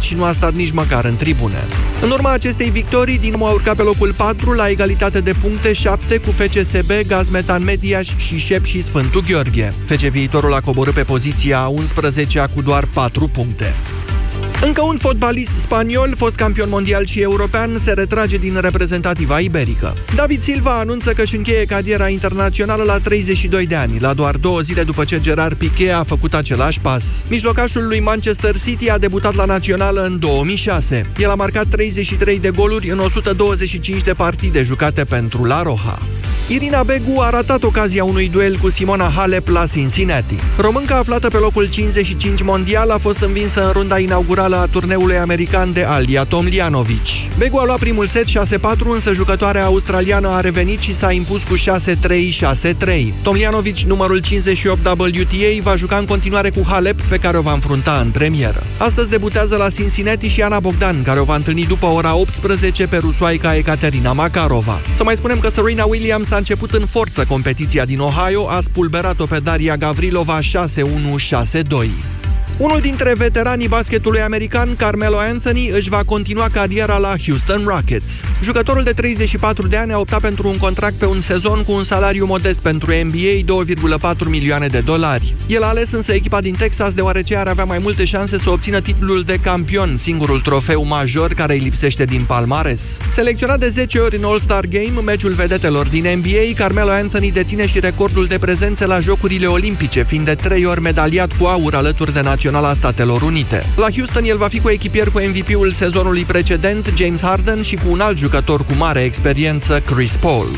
și nu a stat nici măcar în tribune. În urma acestei victorii, Dinamo a urcat pe locul 4 la egalitate de puncte 7 cu FCSB, Gazmetan Mediaș și Șep și Sfântul Gheorghe. FC Viitorul a coborât pe poziția 11 cu doar 4 puncte. Încă un fotbalist spaniol, fost campion mondial și european, se retrage din reprezentativa iberică. David Silva anunță că își încheie cariera internațională la 32 de ani, la doar două zile după ce Gerard Piqué a făcut același pas. Mijlocașul lui Manchester City a debutat la națională în 2006. El a marcat 33 de goluri în 125 de partide jucate pentru La Roja. Irina Begu a ratat ocazia unui duel cu Simona Halep la Cincinnati. Românca aflată pe locul 55 mondial a fost învinsă în runda inaugurală a turneului american de Alia Tomljanovic. Begu a luat primul set 6-4, însă jucătoarea australiană a revenit și s-a impus cu 6-3-6-3. Tomljanovic, numărul 58 WTA, va juca în continuare cu Halep, pe care o va înfrunta în premieră. Astăzi debutează la Cincinnati și Ana Bogdan, care o va întâlni după ora 18 pe rusoaica Ekaterina Makarova. Să mai spunem că Serena Williams a început în forță competiția din Ohio, a spulberat-o pe Daria Gavrilova 6-1-6-2. Unul dintre veteranii basketului american, Carmelo Anthony, își va continua cariera la Houston Rockets. Jucătorul de 34 de ani a optat pentru un contract pe un sezon cu un salariu modest pentru NBA, 2,4 milioane de dolari. El a ales însă echipa din Texas deoarece ar avea mai multe șanse să obțină titlul de campion, singurul trofeu major care îi lipsește din palmares. Selecționat de 10 ori în All-Star Game, meciul vedetelor din NBA, Carmelo Anthony deține și recordul de prezențe la Jocurile Olimpice, fiind de 3 ori medaliat cu aur alături de Naționala Statelor Unite. La Houston el va fi cu echipier cu MVP-ul sezonului precedent, James Harden, și cu un alt jucător cu mare experiență, Chris Paul.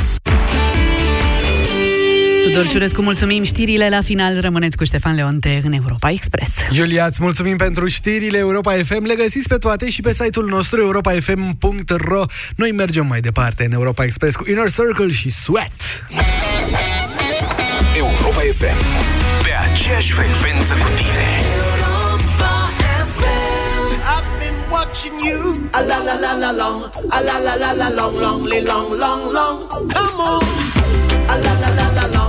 Tudor Ciurescu, mulțumim știrile la final. Rămâneți cu Ștefan Leonte în Europa Express. Iulia, îți mulțumim pentru știrile Europa FM. Le găsiți pe toate și pe site-ul nostru europafm.ro. Noi mergem mai departe în Europa Express cu Inner Circle și Sweat. Europa FM. Pe aceeași frecvență cu tine. Watching you. A la la la la long, a la la la la long, long, long, long, long. Come on. A la la la la long,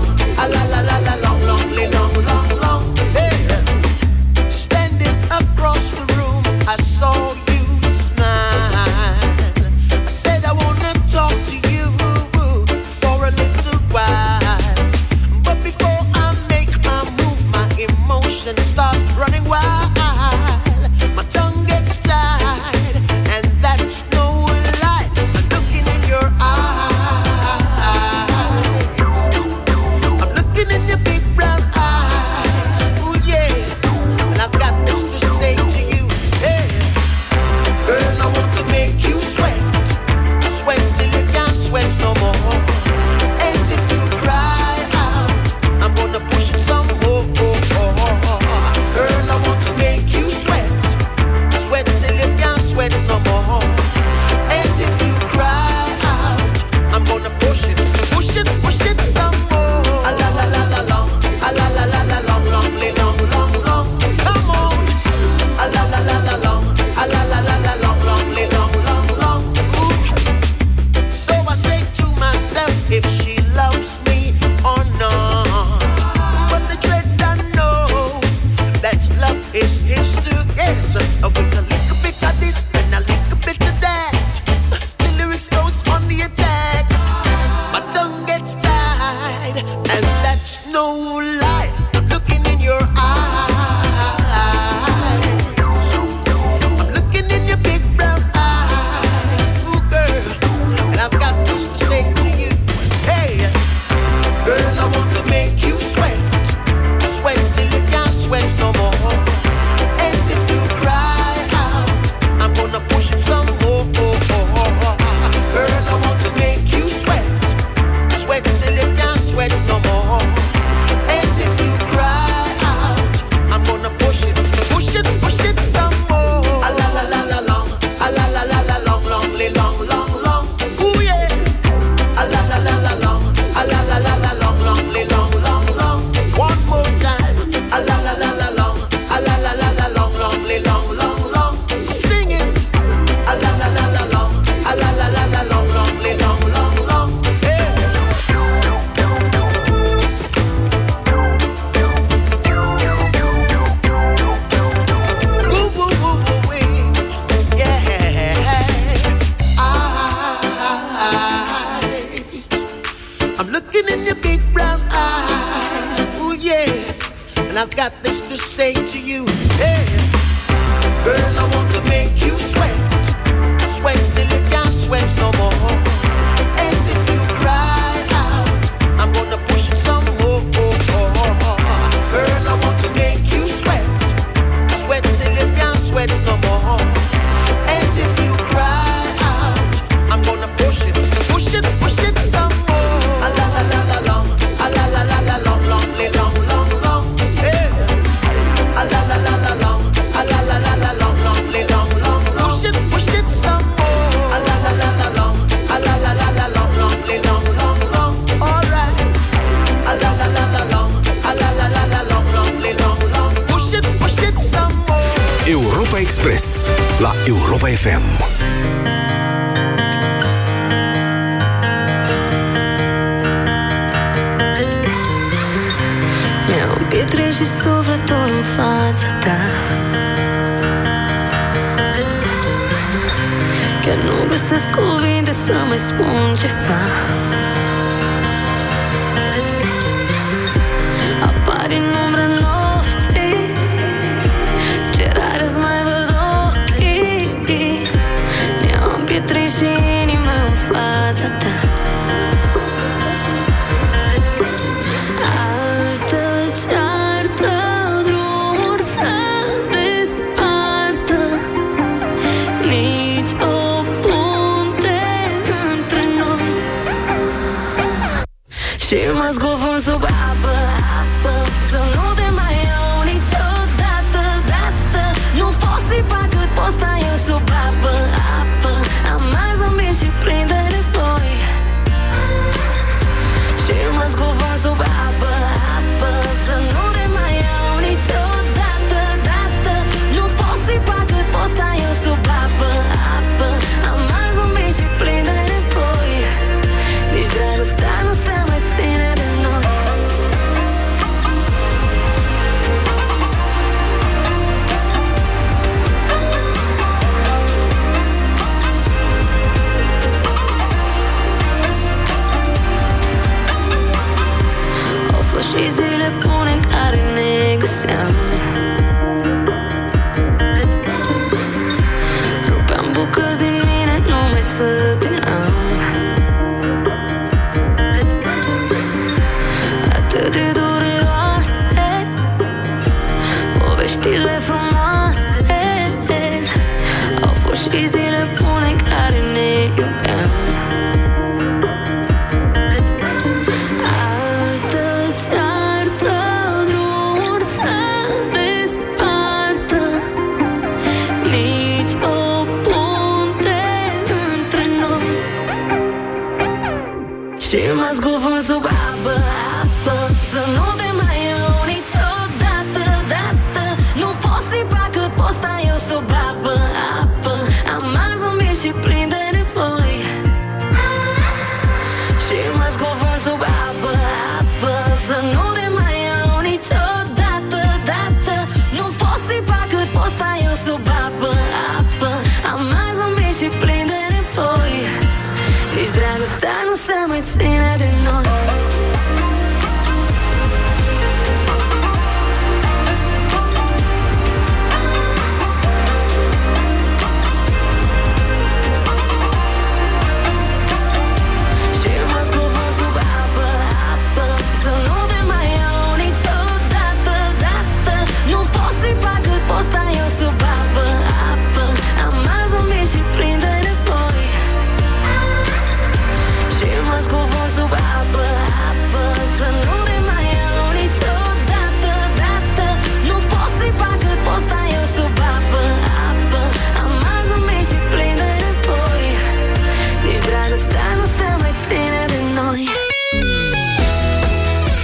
just won't you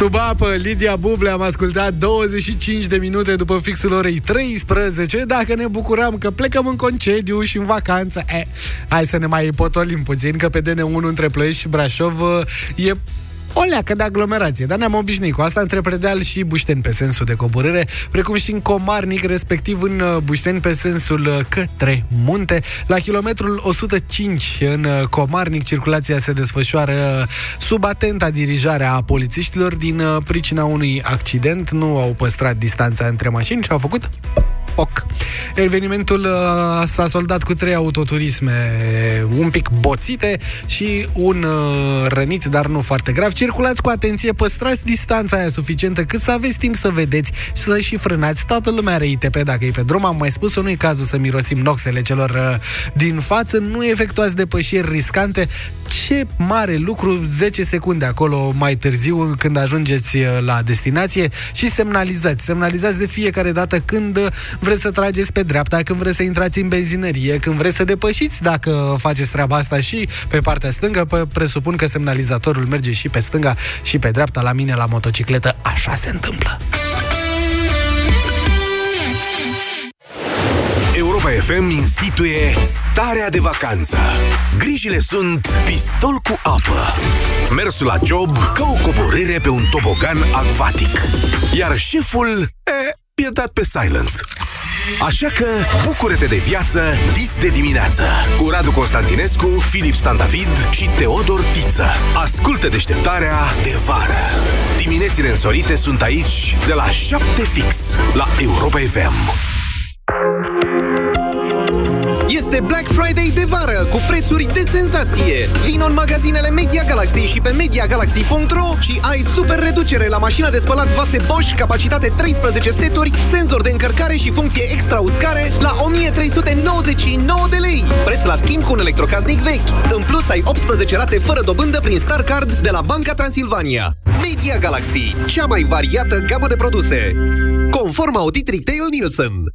Sub apă, Lidia Buble am ascultat 25 de minute după fixul orei 13. Dacă ne bucuram că plecăm în concediu și în vacanță, e, hai să ne mai potolim puțin, că pe DN1 între Ploiești și Brașov e o leacă de aglomerație, dar ne-am obișnuit cu asta între Predeal și Bușteni pe sensul de coborâre, precum și în Comarnic, respectiv în uh, Bușteni pe sensul uh, către munte. La kilometrul 105 în uh, Comarnic, circulația se desfășoară sub atenta dirijare a polițiștilor din uh, pricina unui accident. Nu au păstrat distanța între mașini și au făcut Oc. Evenimentul uh, s-a soldat cu trei autoturisme un pic boțite și un uh, rănit, dar nu foarte grav. Circulați cu atenție, păstrați distanța aia suficientă cât să aveți timp să vedeți și să și frânați. Toată lumea are ITP dacă e pe drum. Am mai spus-o, nu e cazul să mirosim noxele celor uh, din față. Nu efectuați depășiri riscante. Ce mare lucru, 10 secunde acolo mai târziu când ajungeți uh, la destinație și semnalizați. Semnalizați de fiecare dată când uh, vreți să trageți pe dreapta, când vreți să intrați în benzinărie, când vreți să depășiți dacă faceți treaba asta și pe partea stângă, pe, presupun că semnalizatorul merge și pe stânga și pe dreapta. La mine la motocicletă așa se întâmplă. FM instituie starea de vacanță. Grijile sunt pistol cu apă. Mersul la job ca o coborâre pe un tobogan acvatic. Iar șeful, e, e dat pe silent. Așa că bucură-te de viață dis de dimineață cu Radu Constantinescu, Filip Stan David și Teodor Tiță. Ascultă deșteptarea de vară. Diminețile însorite sunt aici de la 7 fix la Europa FM. Este Black Friday de vară cu prețuri de senzație. Vino în magazinele Media Galaxy și pe MediaGalaxy.ro și ai super reducere la mașina de spălat vase Bosch, capacitate 13 seturi, senzor de încărcare și funcție extra uscare la 1399 de lei. Preț la schimb cu un electrocasnic vechi. În plus ai 18 rate fără dobândă prin Star Card de la Banca Transilvania. Media Galaxy, cea mai variată gamă de produse. Conform audit Retail Nielsen.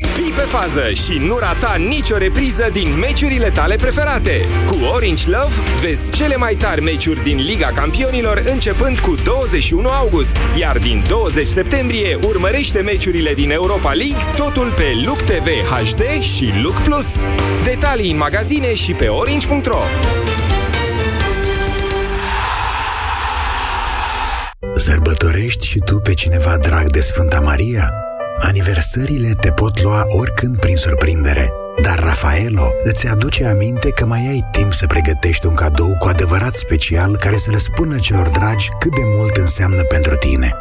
Fii pe fază și nu rata nicio repriză din meciurile tale preferate. Cu Orange Love vezi cele mai tari meciuri din Liga Campionilor începând cu 21 august, iar din 20 septembrie urmărește meciurile din Europa League, totul pe Look TV HD și Look Plus. Detalii în magazine și pe orange.ro. Sărbătorești și tu pe cineva drag de Sfânta Maria? Aniversările te pot lua oricând prin surprindere, dar Rafaelo îți aduce aminte că mai ai timp să pregătești un cadou cu adevărat special care să le spună celor dragi cât de mult înseamnă pentru tine.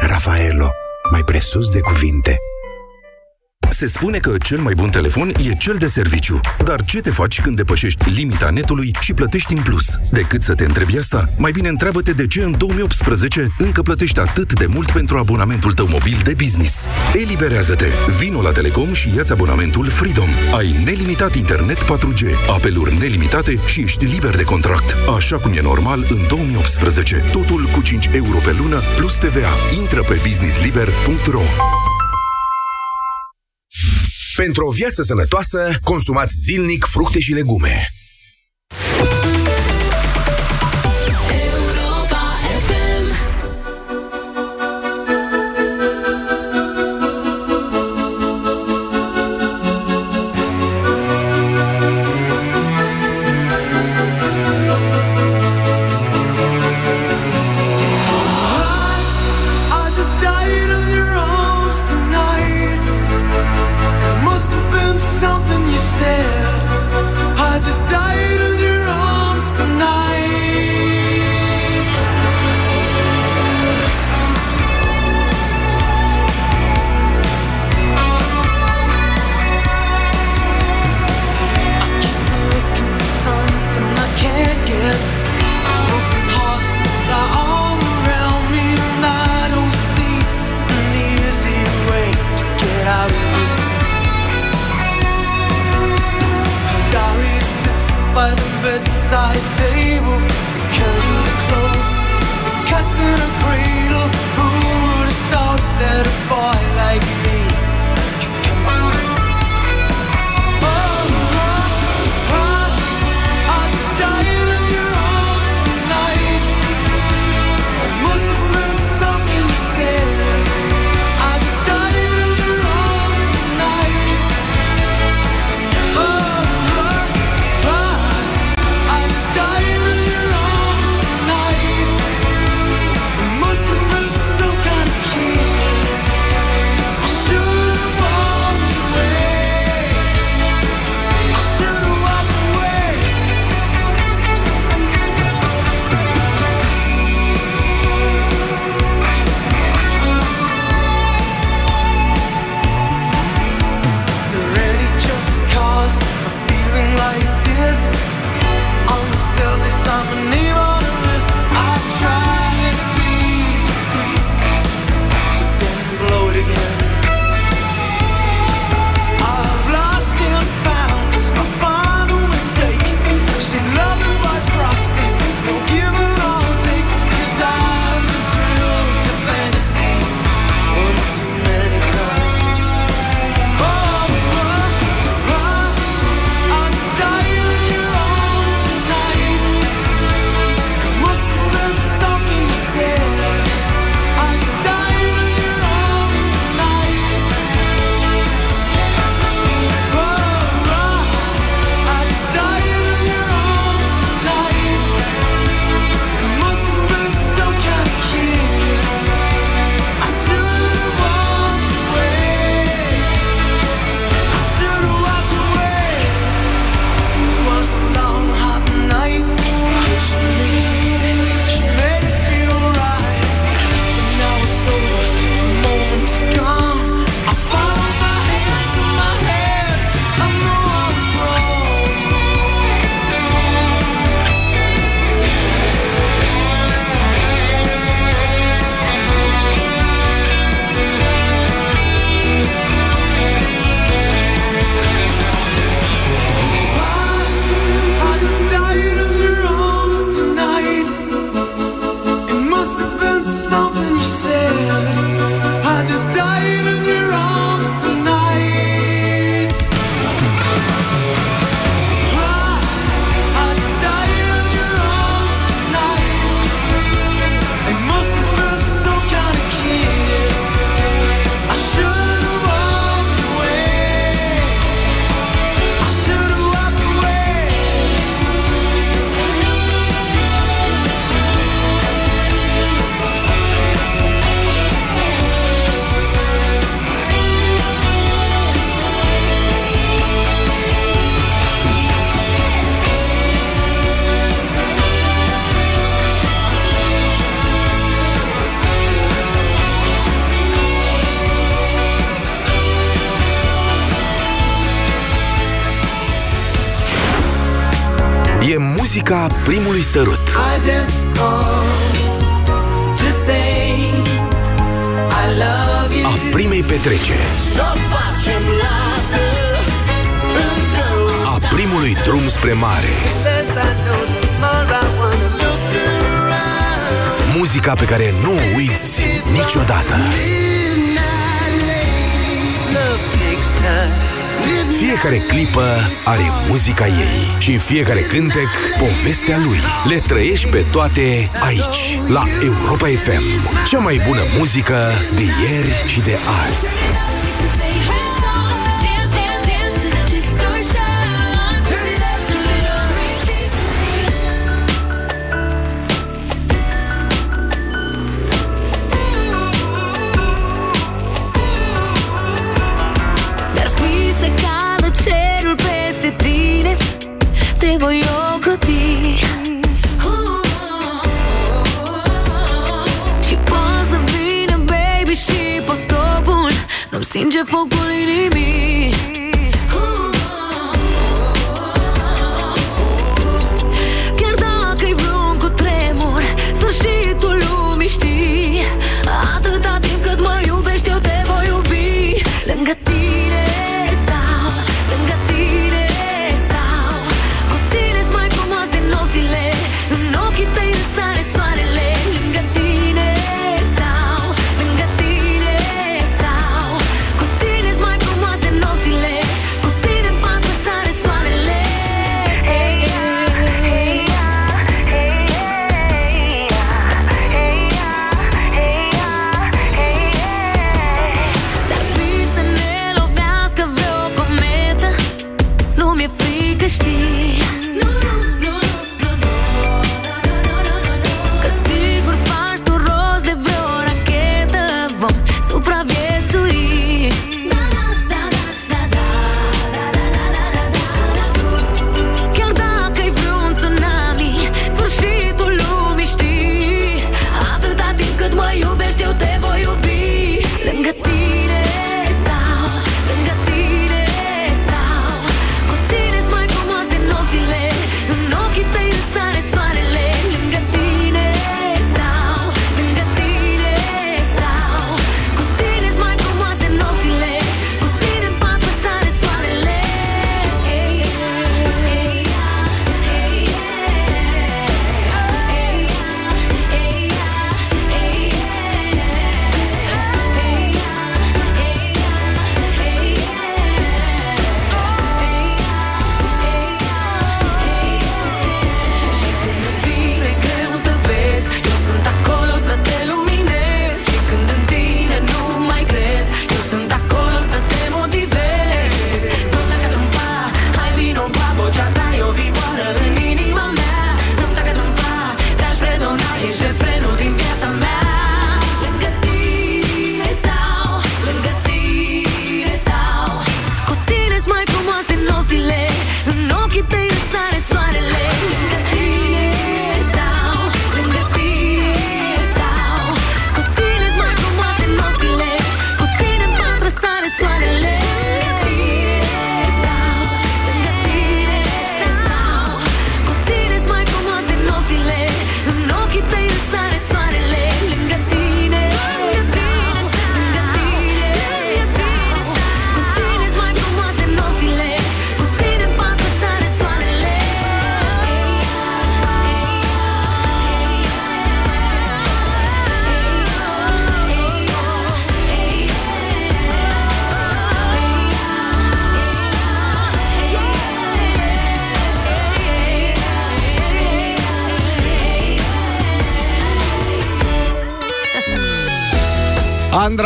Rafaelo, mai presus de cuvinte. Se spune că cel mai bun telefon e cel de serviciu. Dar ce te faci când depășești limita netului și plătești în plus? Decât să te întrebi asta, mai bine întreabă-te de ce în 2018 încă plătești atât de mult pentru abonamentul tău mobil de business. Eliberează-te! Vino la Telecom și ia abonamentul Freedom. Ai nelimitat internet 4G, apeluri nelimitate și ești liber de contract. Așa cum e normal în 2018. Totul cu 5 euro pe lună plus TVA. Intră pe businessliber.ro Pentru o viață sănătoasă, consumați zilnic fructe și legume. Primului sărut I just called to say I love you. A primei petreceri Să facem lată încă A primului drum spre mare Yes, I know tomorrow I wanna look around. Muzica pe care nu o uiți niciodată Midnight lane, love takes time. Fiecare clipă are muzica ei Și fiecare cântec povestea lui. Le trăiești pe toate aici La Europa FM Cea mai bună muzică de ieri și de azi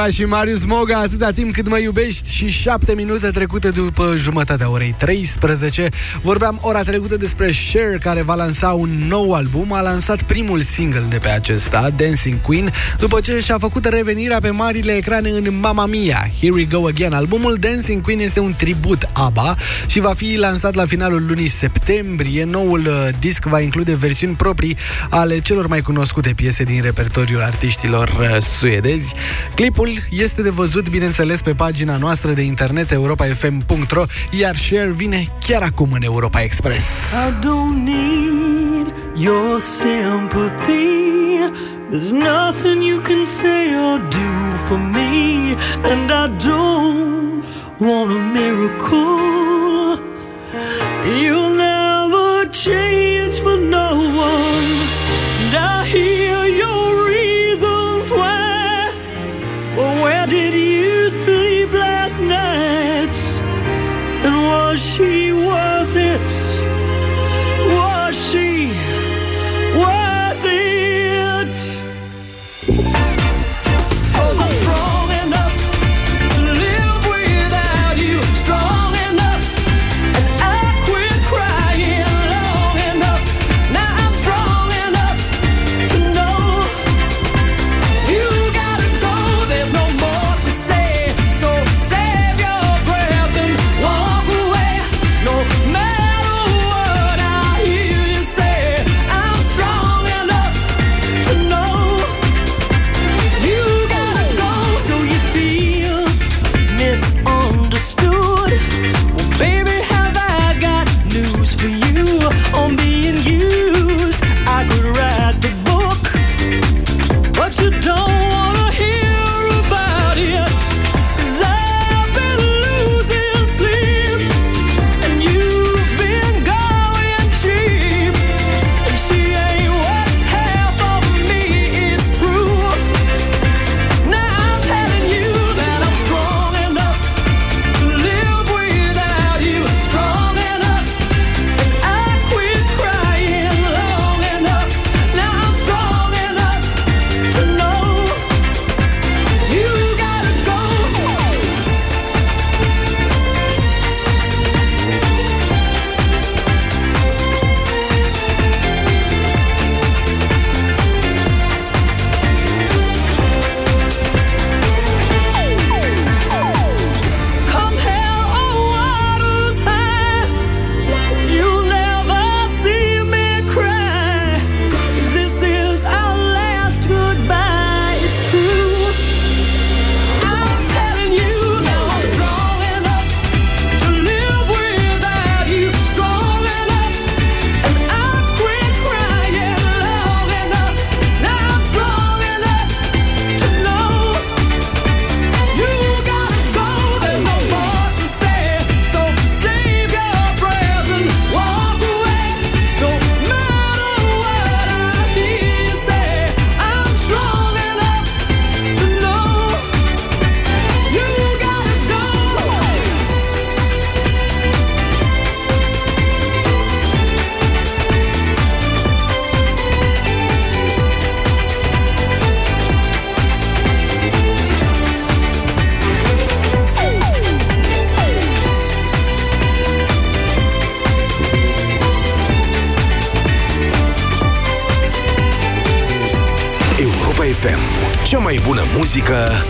Laura și Marius Moga Atâta timp cât mă iubești și șapte minute trecute după jumătatea orei 13 Vorbeam ora trecută despre Cher care va lansa un nou album. A lansat primul single de pe acesta, Dancing Queen După ce și-a făcut revenirea pe marile ecrane în Mamma Mia. Here We Go Again. Albumul Dancing Queen este un tribut ABBA Și va fi lansat la finalul lunii septembrie. Noul uh, disc va include versiuni proprii ale celor mai cunoscute piese din repertoriul artiștilor uh, suedezi. Clipul este de văzut, bineînțeles, pe pagina noastră de internet europafm.ro, iar Share vine chiar acum în Europa Express. I don't need your sympathy. There's nothing you can say or do for me. And I don't want a miracle. You'll never change for no one. And I hear your reasons why. Where did you sleep last night? And was she worth it? muzică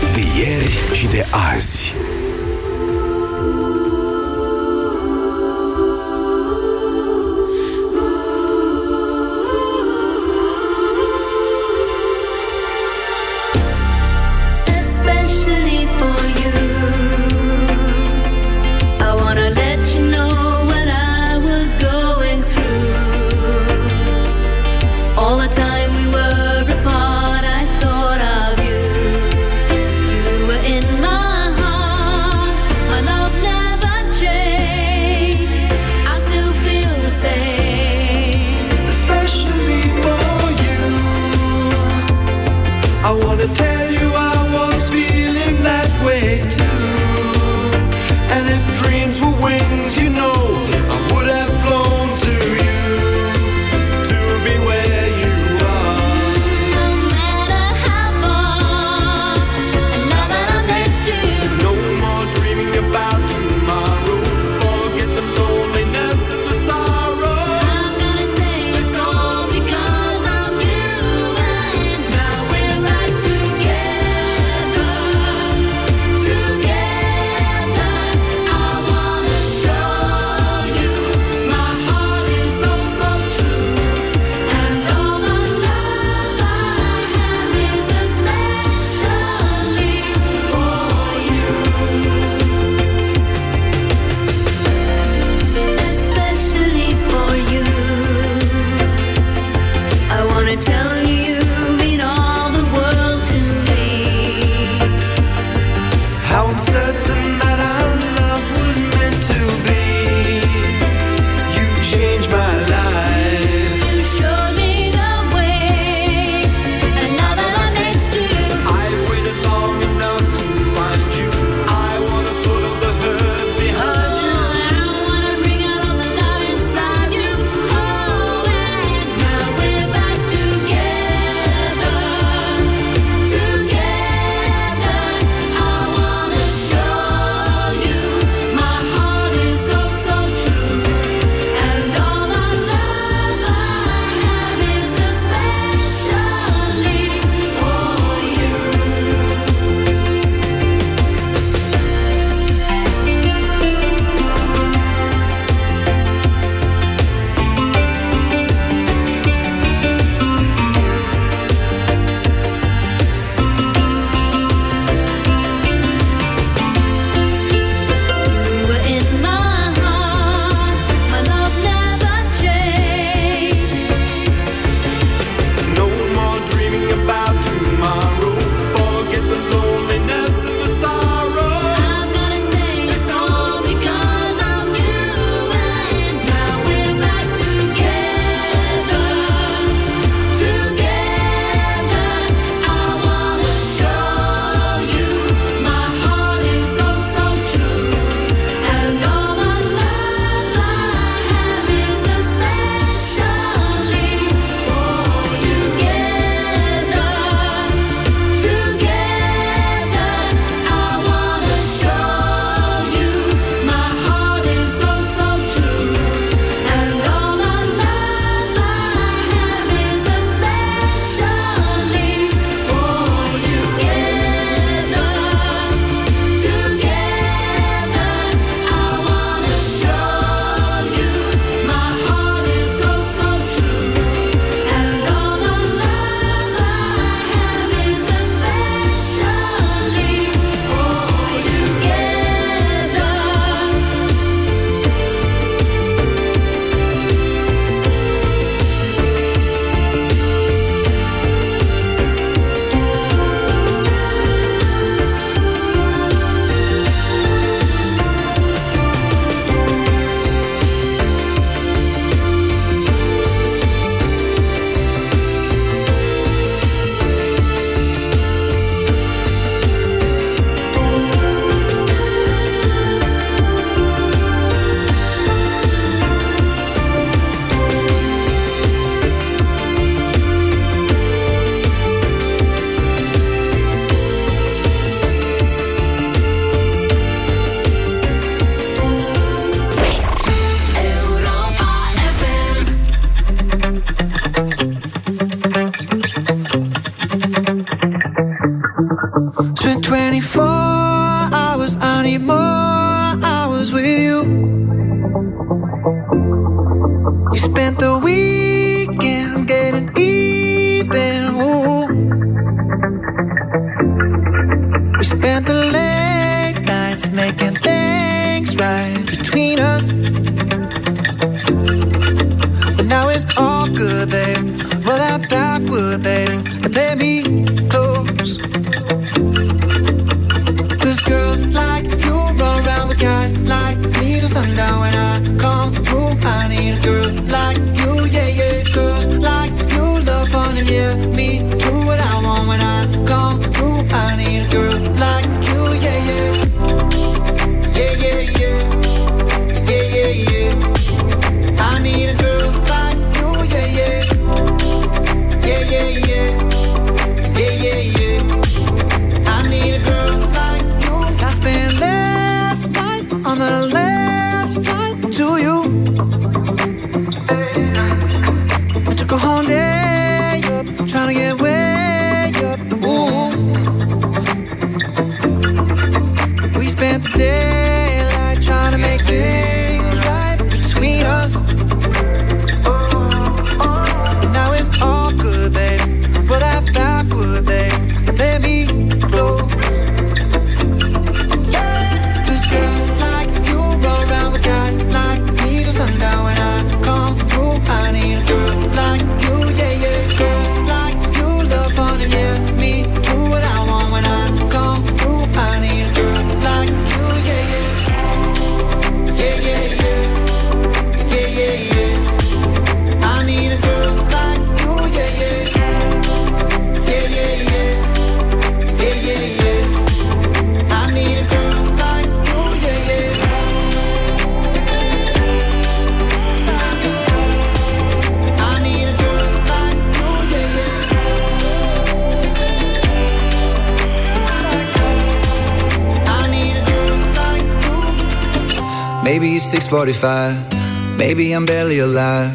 Maybe it's 645. Maybe I'm barely alive.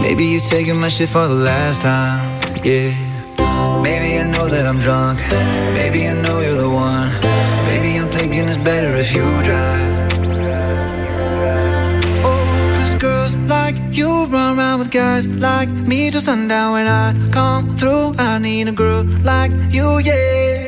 Maybe you're taking my shit for the last time. Yeah. Maybe I know that I'm drunk. Maybe I know you're the one. Maybe I'm thinking it's better if you drive. Oh, cause girls like you run around with guys like me till sundown. When I come through, I need a girl like you, yeah.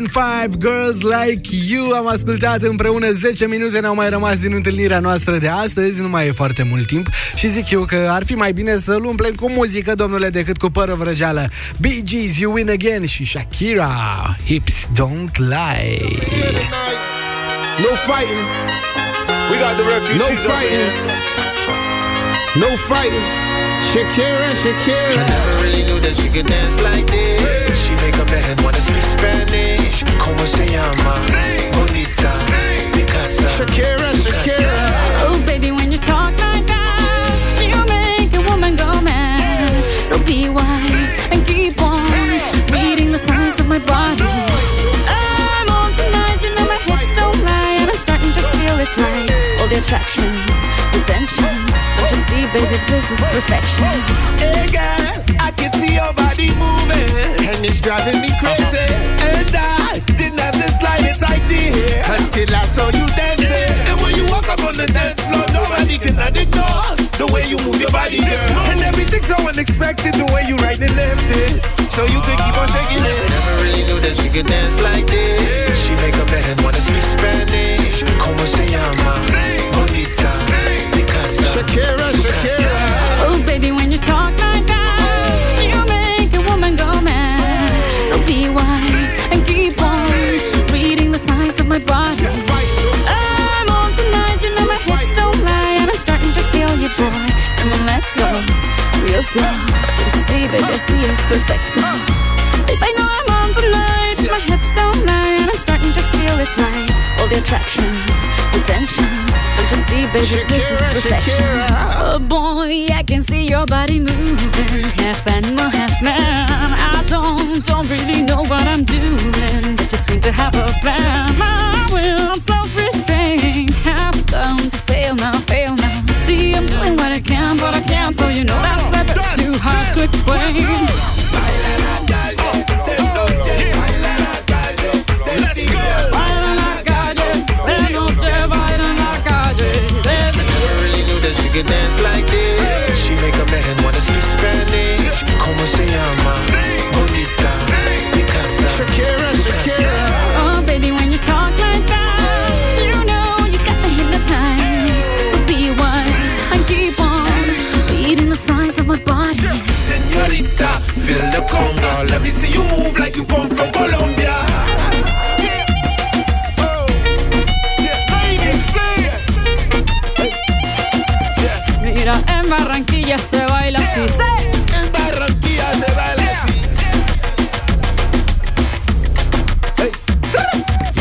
Maroon 5, Girls Like You Am ascultat împreună 10 minute Ne-au mai rămas din întâlnirea noastră de astăzi Nu mai e foarte mult timp Și zic eu că ar fi mai bine să-l umplem cu muzică Domnule, decât cu pără vrăgeală Bee Gees, You Win Again Și Shakira Hips Don't Lie No fighting. We got the refugees No up in fighting. here. No fighting. Shakira, Shakira. I never really knew that she could dance like this. She make a man wanna speak Spanish. Como se llama? Bonita. Picasa. Shakira, Shakira. Oh, baby, when you talk like that, you make a woman go mad. So be wise and keep on reading the signs of my body. I'm on tonight, you know my hips don't lie, and I'm starting to feel it's right. All the attraction, the tension. Don't see, baby, this is perfection. Hey girl, I can see your body moving, and it's driving me crazy. And I didn't have the slightest idea until I saw you dancing. And when you walk up on the dance floor, nobody can ignore the way you move your body, girl. And everything's so unexpected, the way you right and left it, so you could keep on shaking it. Never really knew that she could dance like this. She make a man wanna speak Spanish. Como se llama? Bonita. Shakira, Shakira. Oh, baby, when you talk like that, you make a woman go mad. So be wise and keep on reading the signs of my body. I'm on tonight, you know my hips don't lie, and I'm starting to feel you, boy. Come on, let's go real slow. Don't you see, baby, I see it's perfect. Babe, I know I'm on tonight. My hips don't lie, and I'm starting to feel it's right. The attraction, the tension. Don't you see, baby, this is Shakira, perfection. Shakira. Oh boy, I can see your body moving, half animal, half man. I don't, don't really know what I'm doing, but you seem to have a plan. My will, self-restraint, have come to fail now, fail now. See, I'm doing what I can, but I can't, so you know that's a bit too hard to explain. Knew that she could dance like this. She make a man wanna speak Spanish. Como se llama? Bonita. Picasa. Shakira, Shakira. Oh, baby, when you talk like that, you know you got me hypnotized. So be wise and keep on reading the signs of my body. Señorita, feel the conga. Let me see you move like you come from Colombia. Barranquilla se baila así. En Barranquilla se baila así.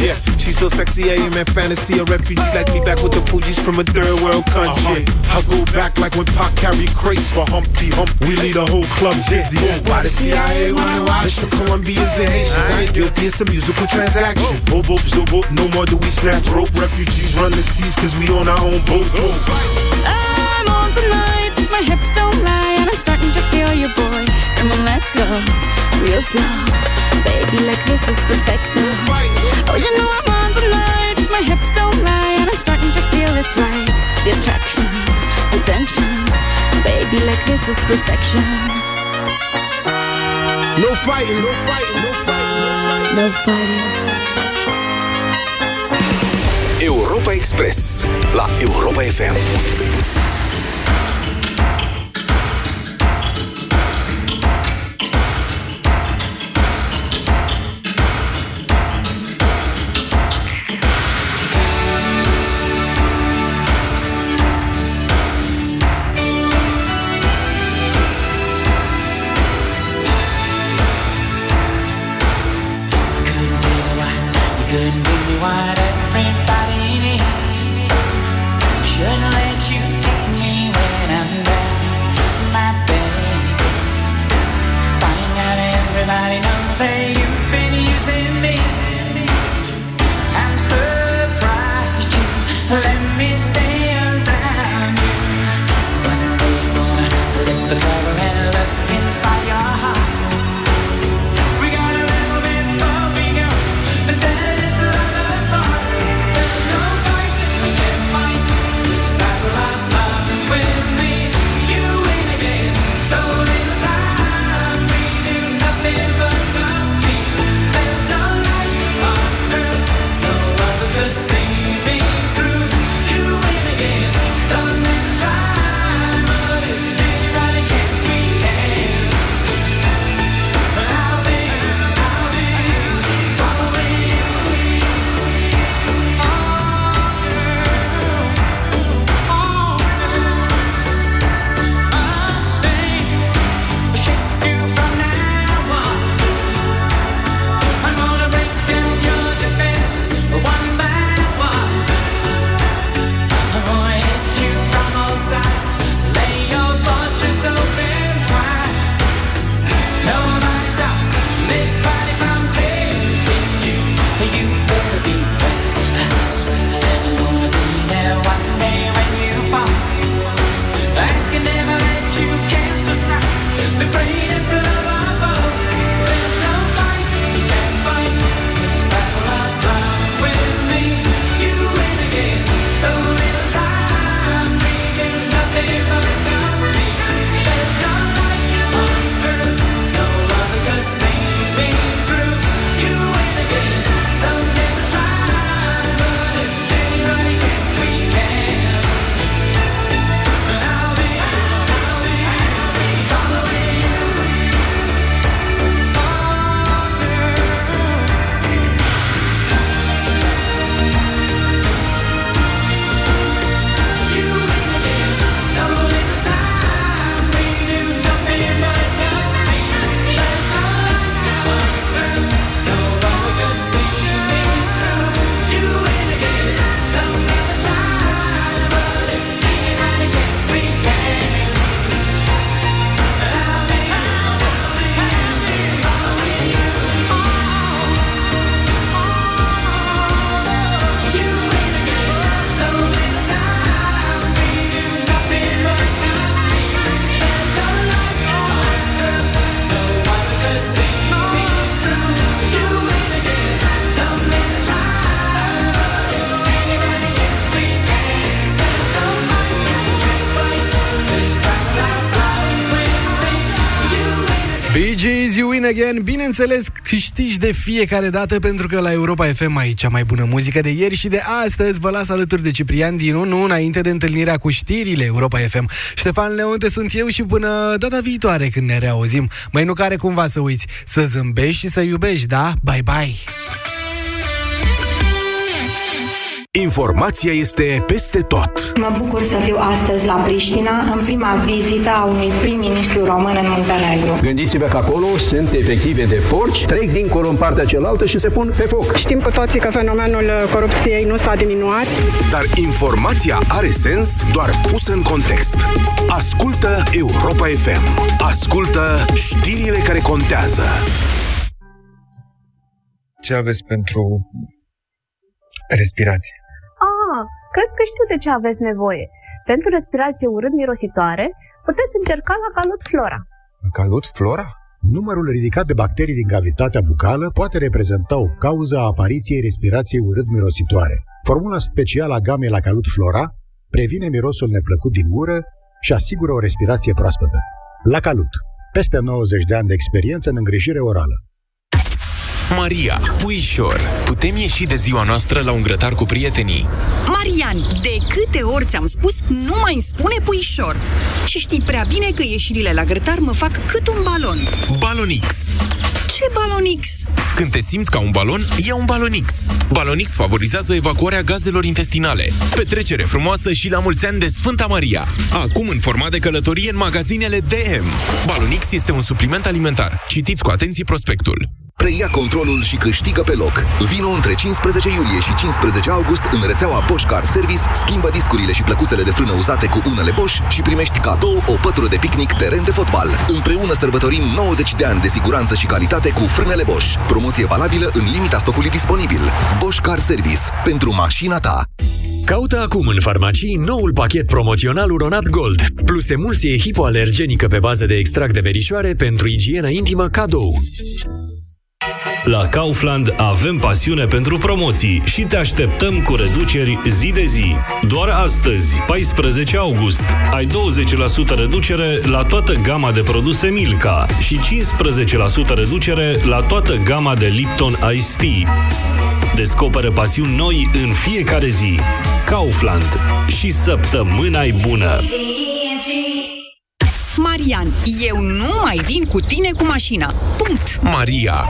Yeah, she's so sexy, I am in fantasy. A refugee like me back with the Fuji's from a third world country. Uh-huh. I go back like when Pac carried crates for Humpty Hump. We lead a whole club dizzy. Why the CIA wanna watch from Colombians and Haitians? I ain't guilty, it's a musical transaction. Oh. Boop, boop, so boop, no more do we snatch rope. Refugees run the seas cause we on our own boat. Oh. I'm on tonight, my hips don't lie, and I'm starting to feel you, boy. Come on, let's go real slow. Baby, like this is perfecto. Oh, you know I'm on tonight, my hips don't lie, and I'm starting to feel it's right. The attraction, the tension. Baby, like this is perfection. No fighting. No fighting. No fighting. No fighting. Europa Express la Europa FM. Bee Gees, You Win Again. Bineînțeles, câștigi de fiecare dată Pentru că la Europa FM ai cea mai bună muzică de ieri Și de astăzi. Vă las alături de Ciprian Dinu Nu înainte de întâlnirea cu știrile Europa FM Ștefan Leonte sunt eu și până data viitoare Când ne reauzim. Mai nu care cumva să uiți Să zâmbești și să iubești, da? Bye bye Informația este peste tot. Mă bucur să fiu astăzi la Priștina în prima vizită a unui prim-ministru român în Muntenegru. Gândiți-vă că acolo sunt efective de porci, trec dincolo în partea cealaltă și se pun pe foc. Știm cu toții că fenomenul corupției nu s-a diminuat. Dar informația are sens doar pusă în context. Ascultă Europa FM. Ascultă știrile care contează. Ce aveți pentru respirație? Ah, cred că știu de ce aveți nevoie. Pentru respirație urât-mirositoare, puteți încerca la Calut Flora. Calut Flora? Numărul ridicat de bacterii din cavitatea bucală poate reprezenta o cauză a apariției respirației urât-mirositoare. Formula specială a gamei la Calut Flora previne mirosul neplăcut din gură și asigură o respirație proaspătă. La Calut, peste 90 de ani de experiență în îngrijire orală. Maria, puișor, putem ieși de ziua noastră la un grătar cu prietenii? Marian, de câte ori ți-am spus, nu mai îmi spune puișor. Și știi prea bine că ieșirile la grătar mă fac cât un balon. Balonix. Ce balonix? Când te simți ca un balon, ia un Balonix. Balonix favorizează evacuarea gazelor intestinale. Petrecere frumoasă și la mulți ani de Sfânta Maria. Acum în format de călătorie în magazinele DM. Balonix este un supliment alimentar. Citiți cu atenție prospectul. Preia controlul și câștigă pe loc. Vino între 15 iulie și 15 august în rețeaua Bosch Car Service, schimbă discurile și plăcuțele de frână uzate cu unele Bosch și primești cadou o pătură de picnic teren de fotbal. Împreună sărbătorim 90 de ani de siguranță și calitate cu frânele Bosch. Promoție valabilă în limita stocului disponibil. Bosch Car Service. Pentru mașina ta. Caută acum în farmacii noul pachet promoțional Uronat Gold, plus emulsie hipoalergenică pe bază de extract de verișoare pentru igienă intimă cadou. La Kaufland avem pasiune pentru promoții și te așteptăm cu reduceri zi de zi. Doar astăzi, 14 august, ai 20% reducere la toată gama de produse Milka și 15% reducere la toată gama de Lipton Ice Tea. Descoperă pasiuni noi în fiecare zi. Kaufland. Și săptămâna bună! Marian, eu nu mai vin cu tine cu mașina. Punct. Maria,